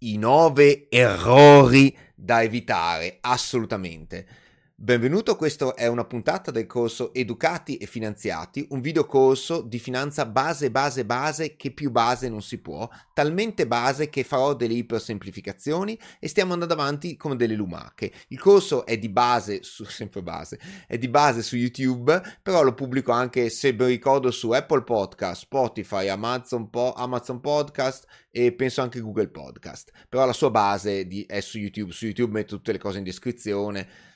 i nove errori da evitare assolutamente. Benvenuto, questa è una puntata del corso Educati e Finanziati, un videocorso di finanza base, base, base, che più base non si può, talmente base che farò delle ipersemplificazioni e stiamo andando avanti come delle lumache. Il corso è di base, su, sempre base, è di base su YouTube, però lo pubblico anche, se ben ricordo, su Apple Podcast, Spotify, Amazon, po- Amazon Podcast e penso anche Google Podcast. Però la sua base di, è su YouTube, su YouTube metto tutte le cose in descrizione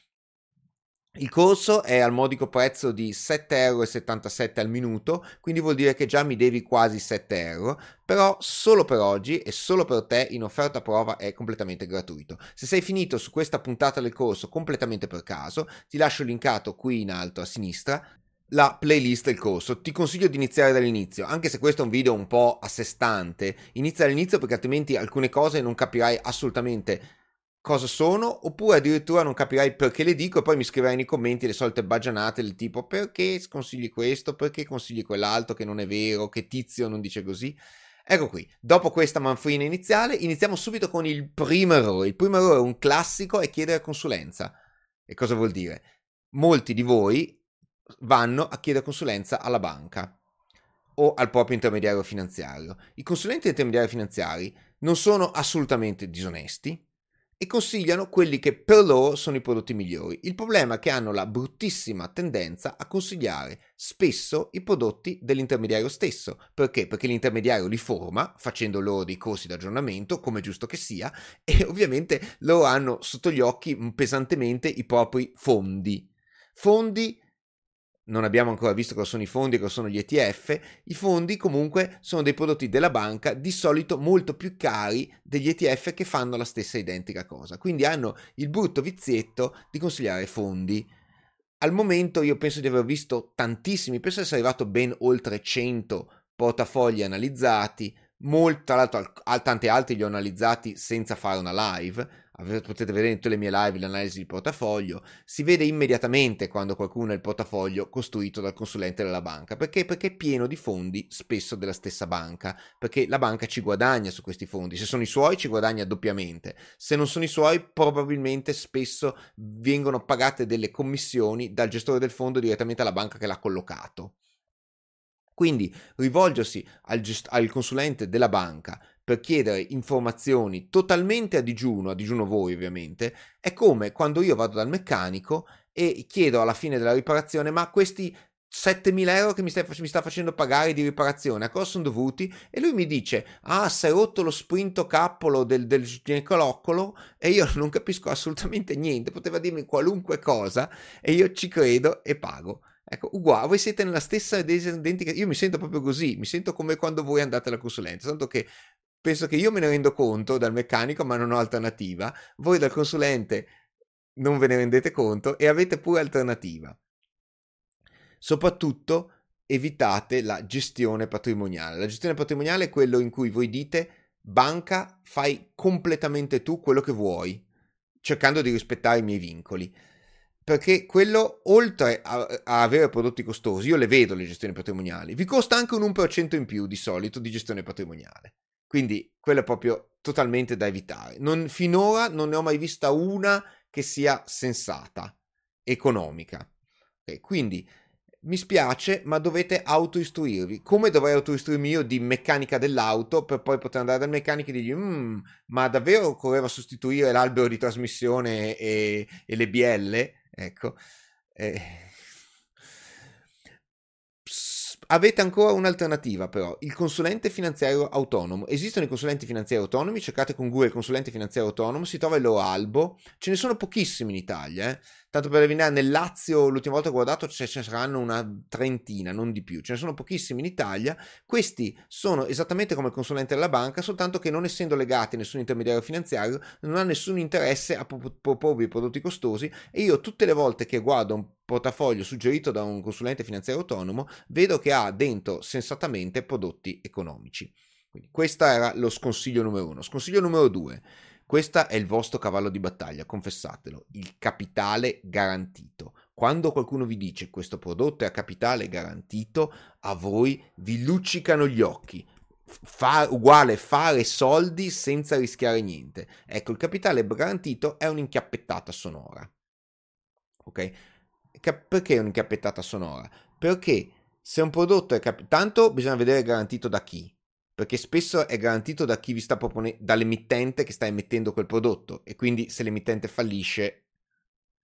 il corso è al modico prezzo di 7,77 euro al minuto, quindi vuol dire che già mi devi quasi 7 euro, però solo per oggi e solo per te in offerta prova è completamente gratuito. Se sei finito su questa puntata del corso completamente per caso, ti lascio linkato qui in alto a sinistra la playlist del corso. Ti consiglio di iniziare dall'inizio, anche se questo è un video un po' a sé stante. Inizia dall'inizio perché altrimenti alcune cose non capirai assolutamente cosa sono, oppure addirittura non capirai perché le dico e poi mi scriverai nei commenti le solite baggianate del tipo perché consigli questo, perché consigli quell'altro che non è vero, che tizio non dice così. Ecco qui, dopo questa manfrina iniziale iniziamo subito con il primo errore. Il primo errore è un classico, è chiedere consulenza. E cosa vuol dire? Molti di voi vanno a chiedere consulenza alla banca o al proprio intermediario finanziario. I consulenti intermediari finanziari non sono assolutamente disonesti, e consigliano quelli che per loro sono i prodotti migliori. Il problema è che hanno la bruttissima tendenza a consigliare spesso i prodotti dell'intermediario stesso. Perché? Perché l'intermediario li forma facendo loro dei corsi di aggiornamento, come giusto che sia, e ovviamente loro hanno sotto gli occhi pesantemente i propri fondi. Fondi non abbiamo ancora visto cosa sono i fondi, cosa sono gli ETF, i fondi comunque sono dei prodotti della banca di solito molto più cari degli ETF che fanno la stessa identica cosa. Quindi hanno il brutto vizietto di consigliare fondi. Al momento io penso di aver visto tantissimi, penso di essere arrivato ben oltre 100 portafogli analizzati, molto, tra l'altro tanti altri li ho analizzati senza fare una live, potete vedere in tutte le mie live l'analisi di portafoglio, si vede immediatamente quando qualcuno ha il portafoglio costruito dal consulente della banca. Perché? Perché è pieno di fondi spesso della stessa banca, perché la banca ci guadagna su questi fondi. Se sono i suoi ci guadagna doppiamente, se non sono i suoi probabilmente spesso vengono pagate delle commissioni dal gestore del fondo direttamente alla banca che l'ha collocato. Quindi rivolgersi al, gest- al consulente della banca per chiedere informazioni totalmente a digiuno, a digiuno voi ovviamente, è come quando io vado dal meccanico e chiedo alla fine della riparazione ma questi 7.000 euro che mi, stai, mi, sta facendo pagare di riparazione, a cosa sono dovuti? E lui mi dice, ah, si è rotto lo sprinto cappolo del, del ginecoloccolo e io non capisco assolutamente niente, poteva dirmi qualunque cosa e io ci credo e pago. Ecco, uguale, voi siete nella stessa identica, io mi sento proprio così, mi sento come quando voi andate alla consulenza, tanto che penso che io me ne rendo conto dal meccanico, ma non ho alternativa. Voi dal consulente non ve ne rendete conto e avete pure alternativa. Soprattutto evitate la gestione patrimoniale. La gestione patrimoniale è quello in cui voi dite banca, fai completamente tu quello che vuoi, cercando di rispettare i miei vincoli. Perché quello, oltre a, a avere prodotti costosi, io le vedo le gestioni patrimoniali, vi costa anche un 1% in più di solito di gestione patrimoniale. Quindi quello è proprio totalmente da evitare. Non, finora non ne ho mai vista una che sia sensata, economica. Okay, quindi mi spiace, ma dovete autoistruirvi. Come dovrei autoistruirmi io di meccanica dell'auto per poi poter andare dal meccanico e dirgli: mm, Ma davvero occorreva sostituire l'albero di trasmissione e, e le bielle? Ecco. Eh Avete ancora un'alternativa però, il consulente finanziario autonomo. Esistono i consulenti finanziari autonomi, cercate con Google consulente finanziario autonomo, si trova il loro albo, ce ne sono pochissimi in Italia, eh. Tanto per venire nel Lazio, l'ultima volta che ho guardato, ce ne saranno una trentina, non di più. Ce ne sono pochissimi in Italia. Questi sono esattamente come il consulente della banca, soltanto che non essendo legati a nessun intermediario finanziario, non ha nessun interesse a proporvi prodotti costosi. E io tutte le volte che guardo un portafoglio suggerito da un consulente finanziario autonomo, vedo che ha dentro sensatamente prodotti economici. Quindi questo era lo sconsiglio numero uno. Sconsiglio numero due questo è il vostro cavallo di battaglia, confessatelo, il capitale garantito. Quando qualcuno vi dice questo prodotto è a capitale garantito, a voi vi luccicano gli occhi. fa, uguale fare soldi senza rischiare niente. Ecco, il capitale garantito è un'inchiappettata sonora. Ok? Perché un'inchiappettata sonora? Perché se un prodotto è cap- tanto bisogna vedere garantito da chi perché spesso è garantito da chi vi sta proponendo dall'emittente che sta emettendo quel prodotto. E quindi se l'emittente fallisce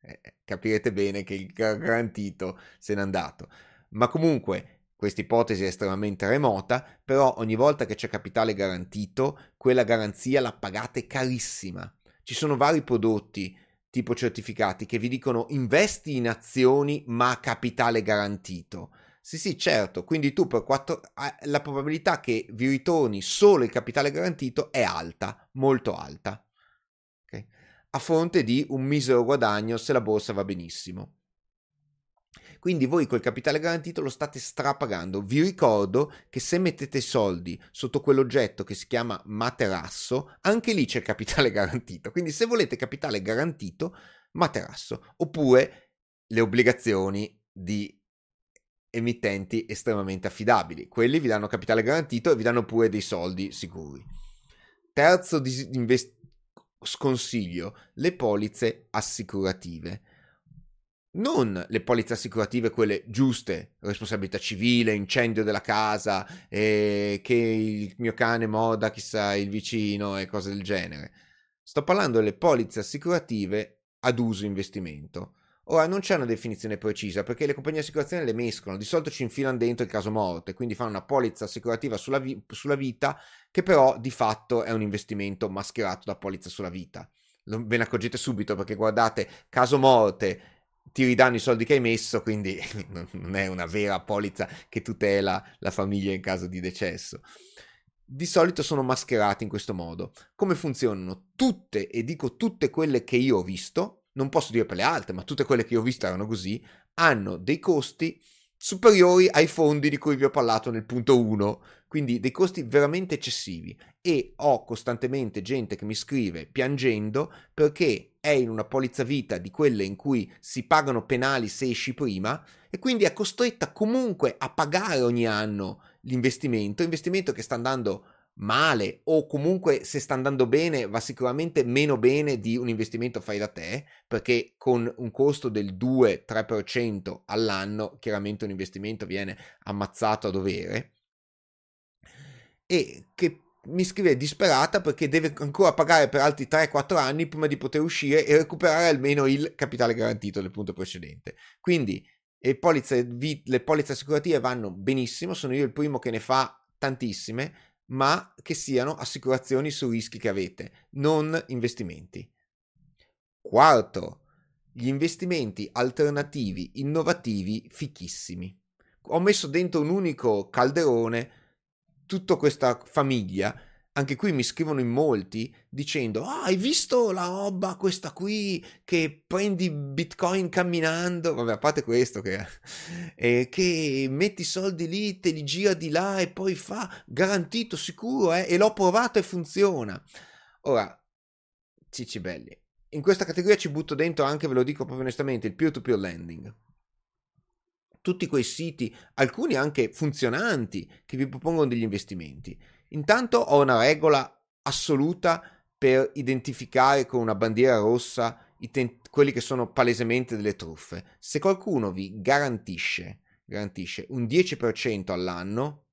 eh, capirete bene che il garantito se n'è andato. Ma comunque questa ipotesi è estremamente remota però ogni volta che c'è capitale garantito quella garanzia la pagate carissima. Ci sono vari prodotti tipo certificati che vi dicono investi in azioni ma capitale garantito sì, sì, certo. Quindi tu per 4 la probabilità che vi ritorni solo il capitale garantito è alta, molto alta. Okay? A fronte di un misero guadagno se la borsa va benissimo. Quindi voi col capitale garantito lo state strapagando. Vi ricordo che se mettete soldi sotto quell'oggetto che si chiama materasso, anche lì c'è capitale garantito. Quindi se volete capitale garantito, materasso. Oppure le obbligazioni di emittenti estremamente affidabili. Quelli vi danno capitale garantito e vi danno pure dei soldi sicuri. Terzo dis- invest- sconsiglio, le polizze assicurative. Non le polizze assicurative, quelle giuste, responsabilità civile, incendio della casa, eh, che il mio cane moda chissà il vicino e cose del genere. Sto parlando delle polizze assicurative ad uso investimento Ora non c'è una definizione precisa perché le compagnie di assicurazione le mescolano, di solito ci infilano dentro il caso morte, quindi fanno una polizza assicurativa sulla, vi- sulla vita che però di fatto è un investimento mascherato da polizza sulla vita. Ve ne accorgete subito perché guardate, caso morte, ti ridanno i soldi che hai messo, quindi non è una vera polizza che tutela la famiglia in caso di decesso. Di solito sono mascherati in questo modo. Come funzionano? Tutte, e dico tutte quelle che io ho visto, non posso dire per le altre, ma tutte quelle che ho visto erano così, hanno dei costi superiori ai fondi di cui vi ho parlato nel punto 1, quindi dei costi veramente eccessivi. E ho costantemente gente che mi scrive piangendo perché è in una polizza vita di quelle in cui si pagano penali se esci prima e quindi è costretta comunque a pagare ogni anno l'investimento, investimento che sta andando male o comunque se sta andando bene va sicuramente meno bene di un investimento fai da te perché con un costo del 2-3% all'anno chiaramente un investimento viene ammazzato a dovere. E che mi scrive disperata perché deve ancora pagare per altri 3-4 anni prima di poter uscire e recuperare almeno il capitale garantito del punto precedente. Quindi le polizze, le polizze assicurative vanno benissimo sono io il primo che ne fa tantissime ma che siano assicurazioni sui rischi che avete, non investimenti. Quarto, gli investimenti alternativi, innovativi, fichissimi. Ho messo dentro un unico calderone tutta questa famiglia anche qui mi scrivono in molti dicendo: Ah, hai visto la roba questa qui che prendi bitcoin camminando? Vabbè, a parte questo, che, eh, che metti i soldi lì, te li gira di là e poi fa garantito, sicuro, eh? E l'ho provato e funziona. Ora, cicci belli. In questa categoria ci butto dentro anche, ve lo dico proprio onestamente, il peer-to-peer lending tutti quei siti, alcuni anche funzionanti, che vi propongono degli investimenti. Intanto ho una regola assoluta per identificare con una bandiera rossa ten- quelli che sono palesemente delle truffe. Se qualcuno vi garantisce, garantisce un 10% all'anno,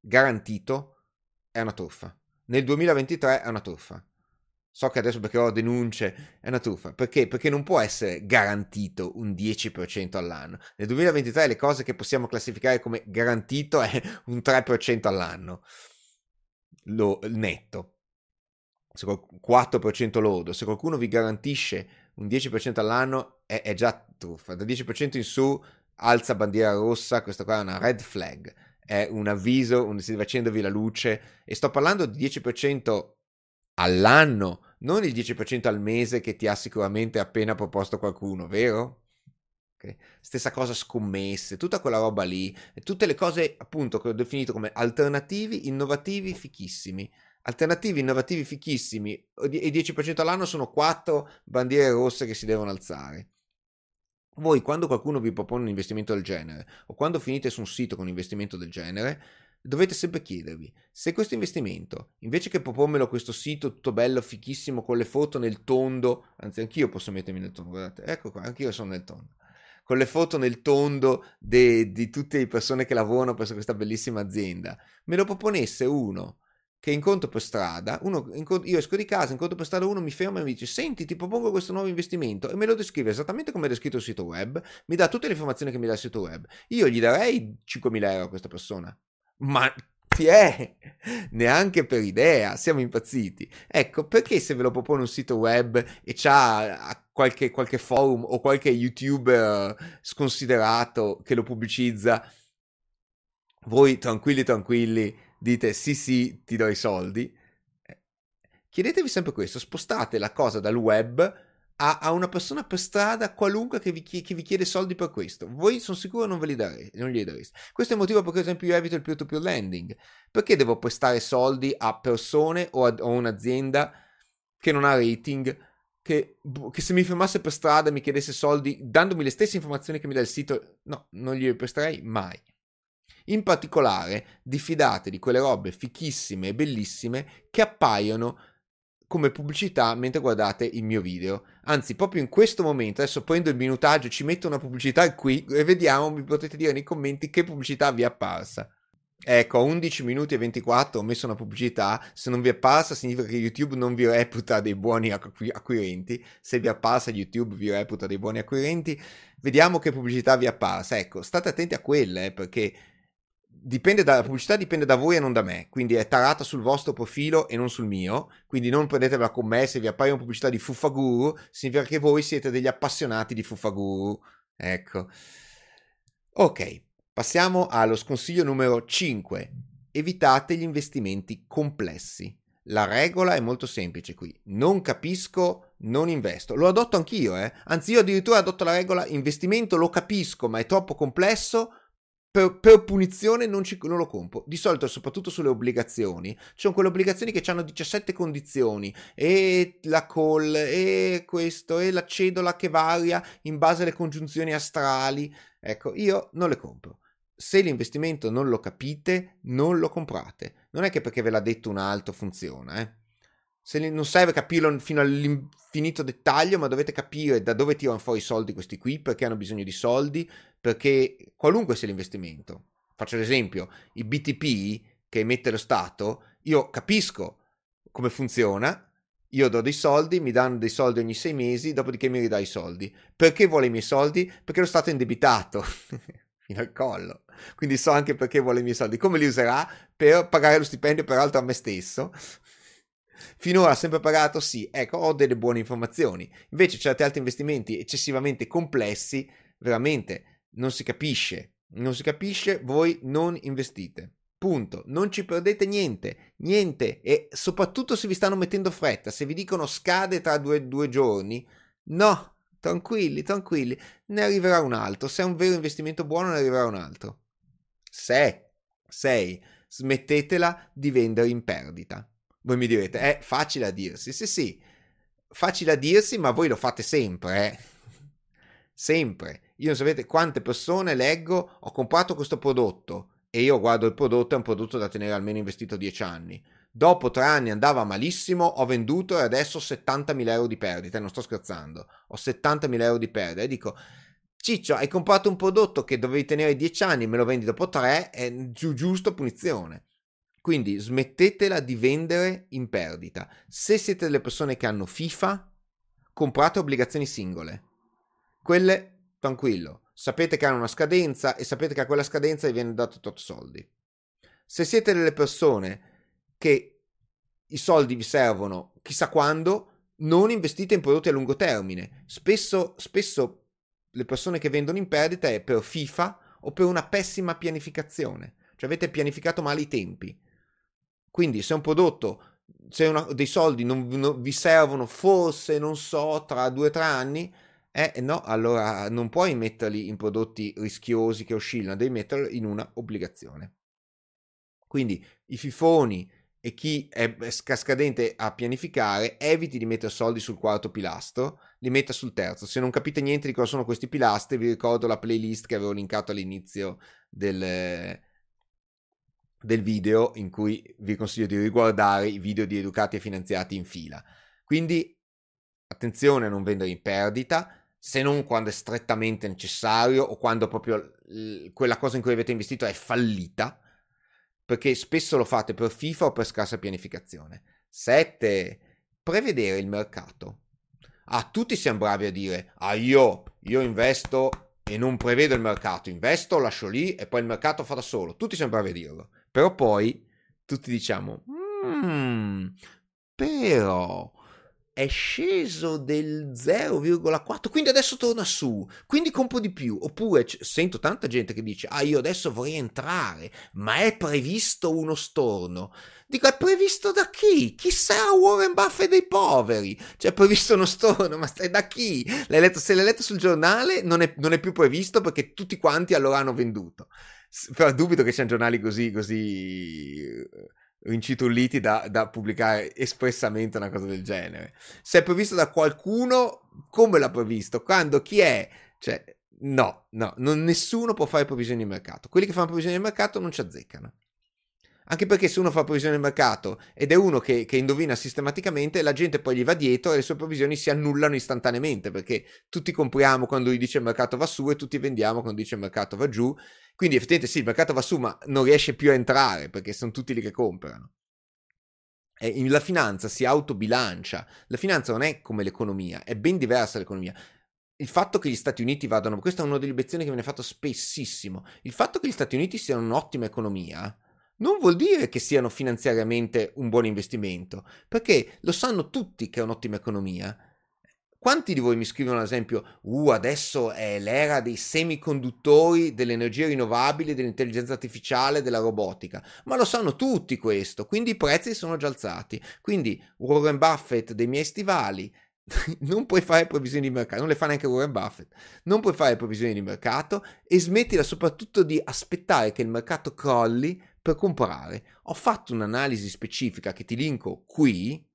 garantito, è una truffa. Nel 2023 è una truffa. So che adesso perché ho denunce è una truffa. Perché? Perché non può essere garantito un 10% all'anno. Nel 2023 le cose che possiamo classificare come garantito è un 3% all'anno lo, netto, 4% lordo, se qualcuno vi garantisce un 10% all'anno è, è, già truffa, da 10% in su alza bandiera rossa, questa qua è una red flag, è un avviso, un, si deve accendervi la luce. E sto parlando di 10% all'anno, non il 10% al mese che ti ha sicuramente appena proposto qualcuno, vero? Stessa cosa scommesse, tutta quella roba lì, tutte le cose appunto che ho definito come alternativi, innovativi, fichissimi. Alternativi, innovativi, fichissimi e 10% all'anno sono quattro bandiere rosse che si devono alzare. Voi quando qualcuno vi propone un investimento del genere o quando finite su un sito con un investimento del genere, dovete sempre chiedervi se questo investimento, invece che propormelo questo sito tutto bello, fichissimo, con le foto nel tondo, anzi anch'io posso mettermi nel tondo, guardate, ecco qua, anch'io sono nel tondo, con le foto nel tondo de, di tutte le persone che lavorano presso questa bellissima azienda, me lo proponesse uno che incontro per strada, uno, io esco di casa, incontro per strada uno, mi ferma e mi dice senti ti propongo questo nuovo investimento. E me lo descrive esattamente come è descritto il sito web, mi dà tutte le informazioni che mi dà il sito web, io gli darei 5.000 euro a questa persona, ma ti è neanche per idea, siamo impazziti. Ecco, perché se ve lo propone un sito web e c'ha qualche, qualche forum o qualche youtuber sconsiderato che lo pubblicizza, voi tranquilli tranquilli dite sì sì ti do i soldi, eh, chiedetevi sempre questo, spostate la cosa dal web a, a una persona per strada qualunque che vi, che vi, chiede soldi per questo. Voi sono sicuro non ve li darete, non glieli dareste. Questo è il motivo per cui ad esempio io evito il peer-to-peer lending. Perché devo prestare soldi a persone o a, a un'azienda che non ha rating? Che, che, se mi fermasse per strada e mi chiedesse soldi dandomi le stesse informazioni che mi dà il sito, no, non glieli presterei mai. In particolare, diffidate di quelle robe fichissime e bellissime che appaiono come pubblicità mentre guardate il mio video. Anzi, proprio in questo momento, adesso prendo il minutaggio, ci metto una pubblicità qui e vediamo, mi potete dire nei commenti che pubblicità vi è apparsa. Ecco, a 11 minuti e 24 ho messo una pubblicità, se non vi è apparsa significa che YouTube non vi reputa dei buoni acqu- acquirenti, se vi è apparsa YouTube vi reputa dei buoni acquirenti, vediamo che pubblicità vi è apparsa, ecco, state attenti a quelle eh, perché dipende da, la pubblicità dipende da voi e non da me, quindi è tarata sul vostro profilo e non sul mio, quindi non prendetela con me, se vi appaiono pubblicità di Fuffaguru, significa che voi siete degli appassionati di Fuffaguru, ecco. Ok, passiamo allo sconsiglio numero 5, evitate gli investimenti complessi. La regola è molto semplice qui, non capisco, non investo. Lo adotto anch'io, eh? anzi io addirittura adotto la regola investimento, lo capisco, ma è troppo complesso, per, per, punizione non, ci, non, lo compro. Di solito, soprattutto sulle obbligazioni, ci sono quelle obbligazioni che hanno 17 condizioni e la call e questo e la cedola che varia in base alle congiunzioni astrali. Ecco, io non le compro. Se l'investimento non lo capite, non lo comprate. Non è che perché ve l'ha detto un altro funziona, eh. Se non serve capirlo fino all'infinito dettaglio, ma dovete capire da dove tirano fuori i soldi questi qui, perché hanno bisogno di soldi, perché qualunque sia l'investimento. Faccio l'esempio, i BTP che emette lo Stato, io capisco come funziona, io do dei soldi, mi danno dei soldi ogni sei mesi, dopodiché mi ridà i soldi. Perché vuole i miei soldi? Perché lo Stato è indebitato. Fino al collo. Quindi so anche perché vuole i miei soldi. Come li userà? Per pagare lo stipendio peraltro a me stesso Finora ha sempre pagato? Sì, ecco, ho delle buone informazioni. Invece certi altri investimenti eccessivamente complessi, veramente non si capisce. Non si capisce, voi non investite. Punto. Non ci perdete niente, niente. E soprattutto se vi stanno mettendo fretta, se vi dicono scade tra due, due giorni, no, tranquilli, tranquilli, ne arriverà un altro. Se è un vero investimento buono, ne arriverà un altro. 6. 6. Smettetela di vendere in perdita. Voi mi direte, è facile a dirsi. Sì, sì, facile a dirsi, ma voi lo fate sempre, eh? Sempre. Io non sapete quante persone leggo, ho comprato questo prodotto e io guardo il prodotto, è un prodotto da tenere almeno investito 10 anni. Dopo tre anni andava malissimo, ho venduto e adesso ho 70.000 euro di perdita, non sto scherzando, ho 70.000 euro di perdita e dico, Ciccio, hai comprato un prodotto che dovevi tenere 10 anni, me lo vendi dopo 3, è giu- giusto punizione. Quindi smettetela di vendere in perdita. Se siete delle persone che hanno FIFA, comprate obbligazioni singole. Quelle, tranquillo, sapete che hanno una scadenza e sapete che a quella scadenza vi viene dato tot soldi. Se siete delle persone che i soldi vi servono chissà quando, non investite in prodotti a lungo termine. Spesso, spesso le persone che vendono in perdita è per FIFA o per una pessima pianificazione. Cioè avete pianificato male i tempi. Quindi se un prodotto, se una, dei soldi non, non, vi servono forse, non so, tra due o tre anni, eh no, allora non puoi metterli in prodotti rischiosi che oscillano, devi metterli in una obbligazione. Quindi i fifoni e chi è scadente a pianificare, eviti di mettere soldi sul quarto pilastro, li metta sul terzo. Se non capite niente di cosa sono questi pilastri, vi ricordo la playlist che avevo linkato all'inizio del, del video in cui vi consiglio di riguardare i video di educati e finanziati in fila. Quindi attenzione a non vendere in perdita, se non quando è strettamente necessario o quando proprio quella cosa in cui avete investito è fallita, perché spesso lo fate per FIFA o per scarsa pianificazione. 7. Prevedere il mercato. Ah, tutti siamo bravi a dire, ah io, io investo e non prevedo il mercato, investo, lascio lì e poi il mercato fa da solo. Tutti siamo bravi a dirlo. Però poi tutti diciamo, mm, però è sceso del 0,4, quindi adesso torna su, quindi compro di più. Oppure c- sento tanta gente che dice, ah io adesso vorrei entrare, ma è previsto uno storno. Dico, è previsto da chi? Chi sarà Warren Buffett dei poveri? Cioè, è previsto uno storno, ma stai da chi? L'hai letto, se l'hai letto sul giornale non è, non è più previsto perché tutti quanti allora hanno venduto. Però dubito che siano giornali così, così incitulliti da, da, pubblicare espressamente una cosa del genere. Se è previsto da qualcuno, come l'ha previsto? Quando? Chi è? Cioè, no, no, non, nessuno può fare provvisioni di mercato. Quelli che fanno provvisioni di mercato non ci azzeccano. Anche perché se uno fa provvisione di mercato ed è uno che, che, indovina sistematicamente, la gente poi gli va dietro e le sue provvisioni si annullano istantaneamente perché tutti compriamo quando lui dice il mercato va su e tutti vendiamo quando dice il mercato va giù quindi effettivamente sì, il mercato va su, ma non riesce più a entrare perché sono tutti lì che comprano. E la finanza si autobilancia. La finanza non è come l'economia, è ben diversa l'economia. Il fatto che gli Stati Uniti vadano, questa è una delle obiezioni che me ne fatto spessissimo, il fatto che gli Stati Uniti siano un'ottima economia non vuol dire che siano finanziariamente un buon investimento, perché lo sanno tutti che è un'ottima economia quanti di voi mi scrivono ad esempio, uh, adesso è l'era dei semiconduttori, delle energie rinnovabili, dell'intelligenza artificiale, della robotica? Ma lo sanno tutti questo, quindi i prezzi sono già alzati. Quindi Warren Buffett dei miei stivali, non puoi fare previsioni di mercato, non le fa neanche Warren Buffett, non puoi fare previsioni di mercato e smettila soprattutto di aspettare che il mercato crolli per comprare. Ho fatto un'analisi specifica che ti linko qui,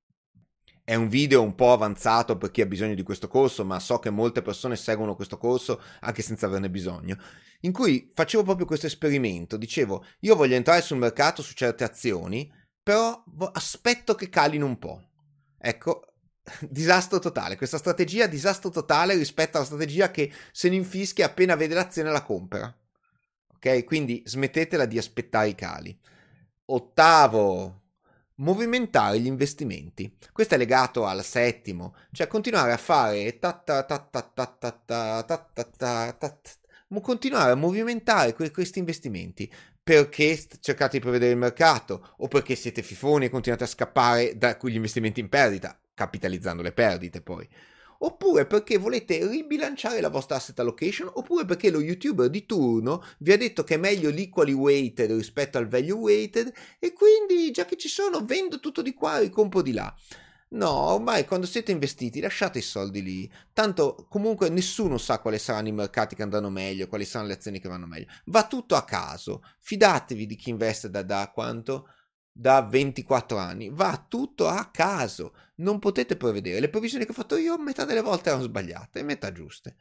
è un video un po' avanzato per chi ha bisogno di questo corso, ma so che molte persone seguono questo corso anche senza averne bisogno, in cui facevo proprio questo esperimento. Dicevo, io voglio entrare sul mercato su certe azioni, però aspetto che calino un po'. Ecco, disastro totale. Questa strategia disastro totale rispetto alla strategia che se ne infischia appena vede l'azione la compra. Ok? Quindi smettetela di aspettare i cali. Ottavo movimentare gli investimenti. Questo è legato al settimo, cioè continuare a fare continuare a movimentare questi investimenti perché cercate di prevedere il mercato o perché siete fifoni e continuate a scappare da quegli investimenti in perdita, capitalizzando le perdite poi oppure perché volete ribilanciare la vostra asset allocation, oppure perché lo youtuber di turno vi ha detto che è meglio l'equally weighted rispetto al value weighted e quindi già che ci sono vendo tutto di qua e compro di là. No, ormai quando siete investiti lasciate i soldi lì. Tanto comunque nessuno sa quali saranno i mercati che andranno meglio, quali saranno le azioni che vanno meglio. Va tutto a caso. Fidatevi di chi investe da, da quanto? Da 24 anni, va tutto a caso, non potete prevedere. Le previsioni che ho fatto io metà delle volte erano sbagliate e metà giuste.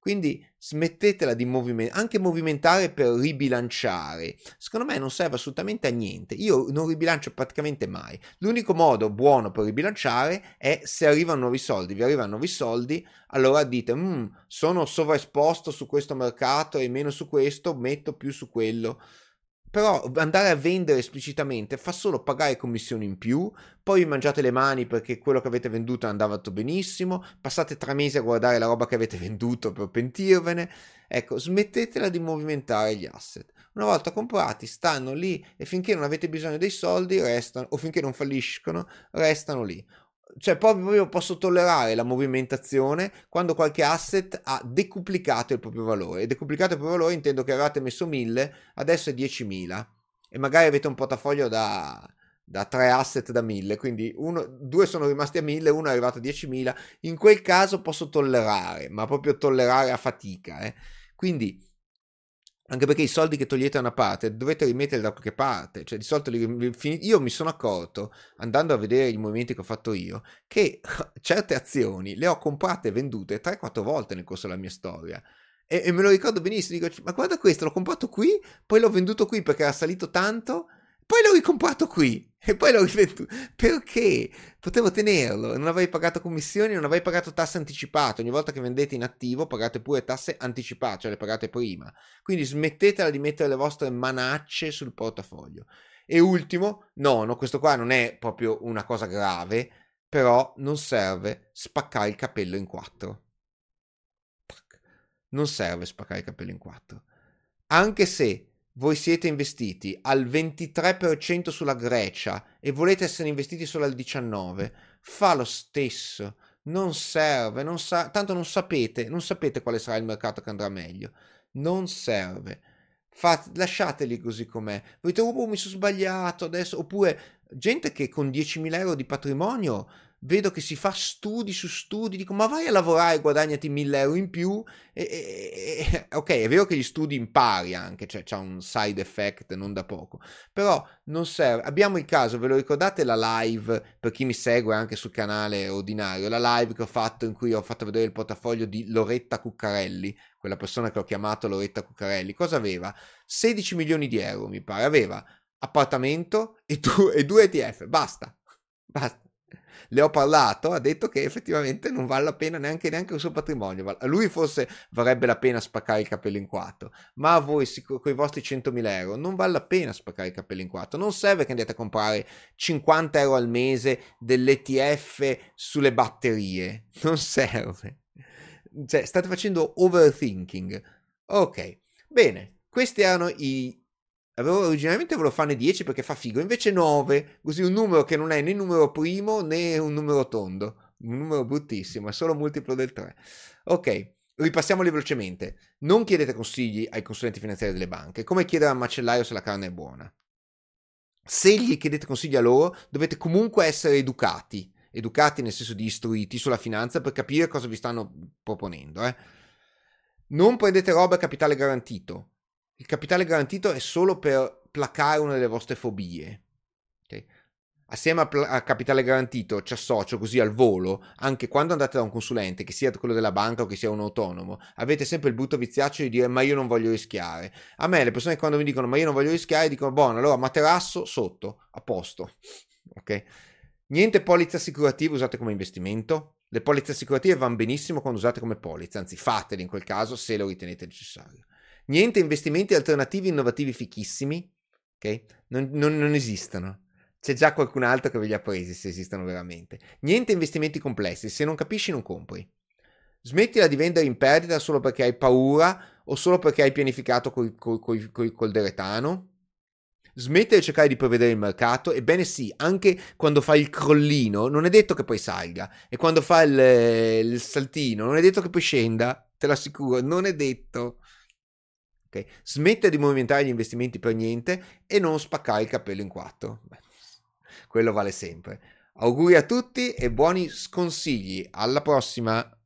Quindi smettetela di movimentare, anche movimentare per ribilanciare. Secondo me non serve assolutamente a niente. Io non ribilancio praticamente mai. L'unico modo buono per ribilanciare è se arrivano nuovi soldi. Vi arrivano nuovi soldi, allora dite, mm, sono sovraesposto su questo mercato e meno su questo, metto più su quello. Però andare a vendere esplicitamente fa solo pagare commissioni in più, poi vi mangiate le mani perché quello che avete venduto è andato benissimo, passate tre mesi a guardare la roba che avete venduto per pentirvene. Ecco, smettetela di movimentare gli asset. Una volta comprati, stanno lì e finché non avete bisogno dei soldi restano, o finché non falliscono, restano lì cioè proprio io posso tollerare la movimentazione quando qualche asset ha decuplicato il proprio valore. E decuplicato il proprio valore intendo che avevate messo 1000, adesso è 10.000 e magari avete un portafoglio da, da 3 asset da 1000, quindi uno, due sono rimasti a 1000, uno è arrivato a 10.000. In quel caso posso tollerare, ma proprio tollerare a fatica. Eh. Quindi anche perché i soldi che togliete da una parte dovete rimetterli da qualche parte. Cioè, di solito li, io mi sono accorto, andando a vedere i movimenti che ho fatto io, che certe azioni le ho comprate e vendute 3-4 volte nel corso della mia storia. E, e, me lo ricordo benissimo. Dico, ma guarda questo, l'ho comprato qui, poi l'ho venduto qui perché era salito tanto poi l'ho ricomprato qui e poi l'ho rivenduto. Perché? Potevo tenerlo, non avrei pagato commissioni, non avrei pagato tasse anticipate. Ogni volta che vendete in attivo pagate pure tasse anticipate, cioè le pagate prima. Quindi smettetela di mettere le vostre manacce sul portafoglio. E ultimo, nono, questo qua non è proprio una cosa grave, però non serve spaccare il capello in quattro. Non serve spaccare il capello in quattro. Anche se voi siete investiti al 23% sulla Grecia e volete essere investiti solo al 19%, fa lo stesso. Non serve, non sa- tanto non sapete, non sapete quale sarà il mercato che andrà meglio. Non serve. Fate, lasciateli così com'è. Voi dite, oh, mi sono sbagliato adesso. Oppure gente che con 10.000 euro di patrimonio vedo che si fa studi su studi, dico ma vai a lavorare e guadagnati 1000 euro in più, e, e, e, ok è vero che gli studi impari anche, cioè c'è un side effect non da poco, però non serve, abbiamo il caso, ve lo ricordate la live, per chi mi segue anche sul canale ordinario, la live che ho fatto in cui ho fatto vedere il portafoglio di Loretta Cuccarelli, quella persona che ho chiamato Loretta Cuccarelli, cosa aveva? 16 milioni di euro mi pare, aveva appartamento e, tu, e due ETF, basta, basta le ho parlato, ha detto che effettivamente non vale la pena neanche, neanche il suo patrimonio. A lui forse varrebbe la pena spaccare il capello in quattro, ma a voi con i vostri 100.000 euro non vale la pena spaccare il capello in quattro. Non serve che andate a comprare 50 euro al mese dell'ETF sulle batterie, non serve. Cioè, state facendo overthinking. Ok, bene, questi erano i Avevo, originalmente volevo farne 10 perché fa figo, invece 9, così un numero che non è né numero primo né un numero tondo, un numero bruttissimo, è solo multiplo del 3. Ok, ripassiamoli velocemente. Non chiedete consigli ai consulenti finanziari delle banche, come chiedere al macellaio se la carne è buona. Se gli chiedete consigli a loro, dovete comunque essere educati, educati nel senso di istruiti sulla finanza per capire cosa vi stanno proponendo. Eh. Non prendete roba a capitale garantito il capitale garantito è solo per placare una delle vostre fobie. Okay? Assieme a, pl- a, capitale garantito ci associo così al volo, anche quando andate da un consulente, che sia quello della banca o che sia un autonomo, avete sempre il brutto viziaccio di dire ma io non voglio rischiare. A me le persone quando mi dicono ma io non voglio rischiare dicono buono allora materasso sotto, a posto. Ok? Niente polizza assicurativa usate come investimento. Le polizze assicurative vanno benissimo quando usate come polizza, anzi fatele in quel caso se lo ritenete necessario. Niente investimenti alternativi innovativi fichissimi, ok? Non, non, non esistono. C'è già qualcun altro che ve li ha presi se esistono veramente. Niente investimenti complessi, se non capisci non compri. Smettila di vendere in perdita solo perché hai paura o solo perché hai pianificato col, col, col, col deretano. Smette di cercare di prevedere il mercato. Ebbene sì, anche quando fai il crollino non è detto che poi salga. E quando fai il, il saltino non è detto che poi scenda. Te l'assicuro, non è detto. Okay? Smette di movimentare gli investimenti per niente e non spaccare il capello in quattro. Beh, quello vale sempre. Auguri a tutti e buoni sconsigli. Alla prossima!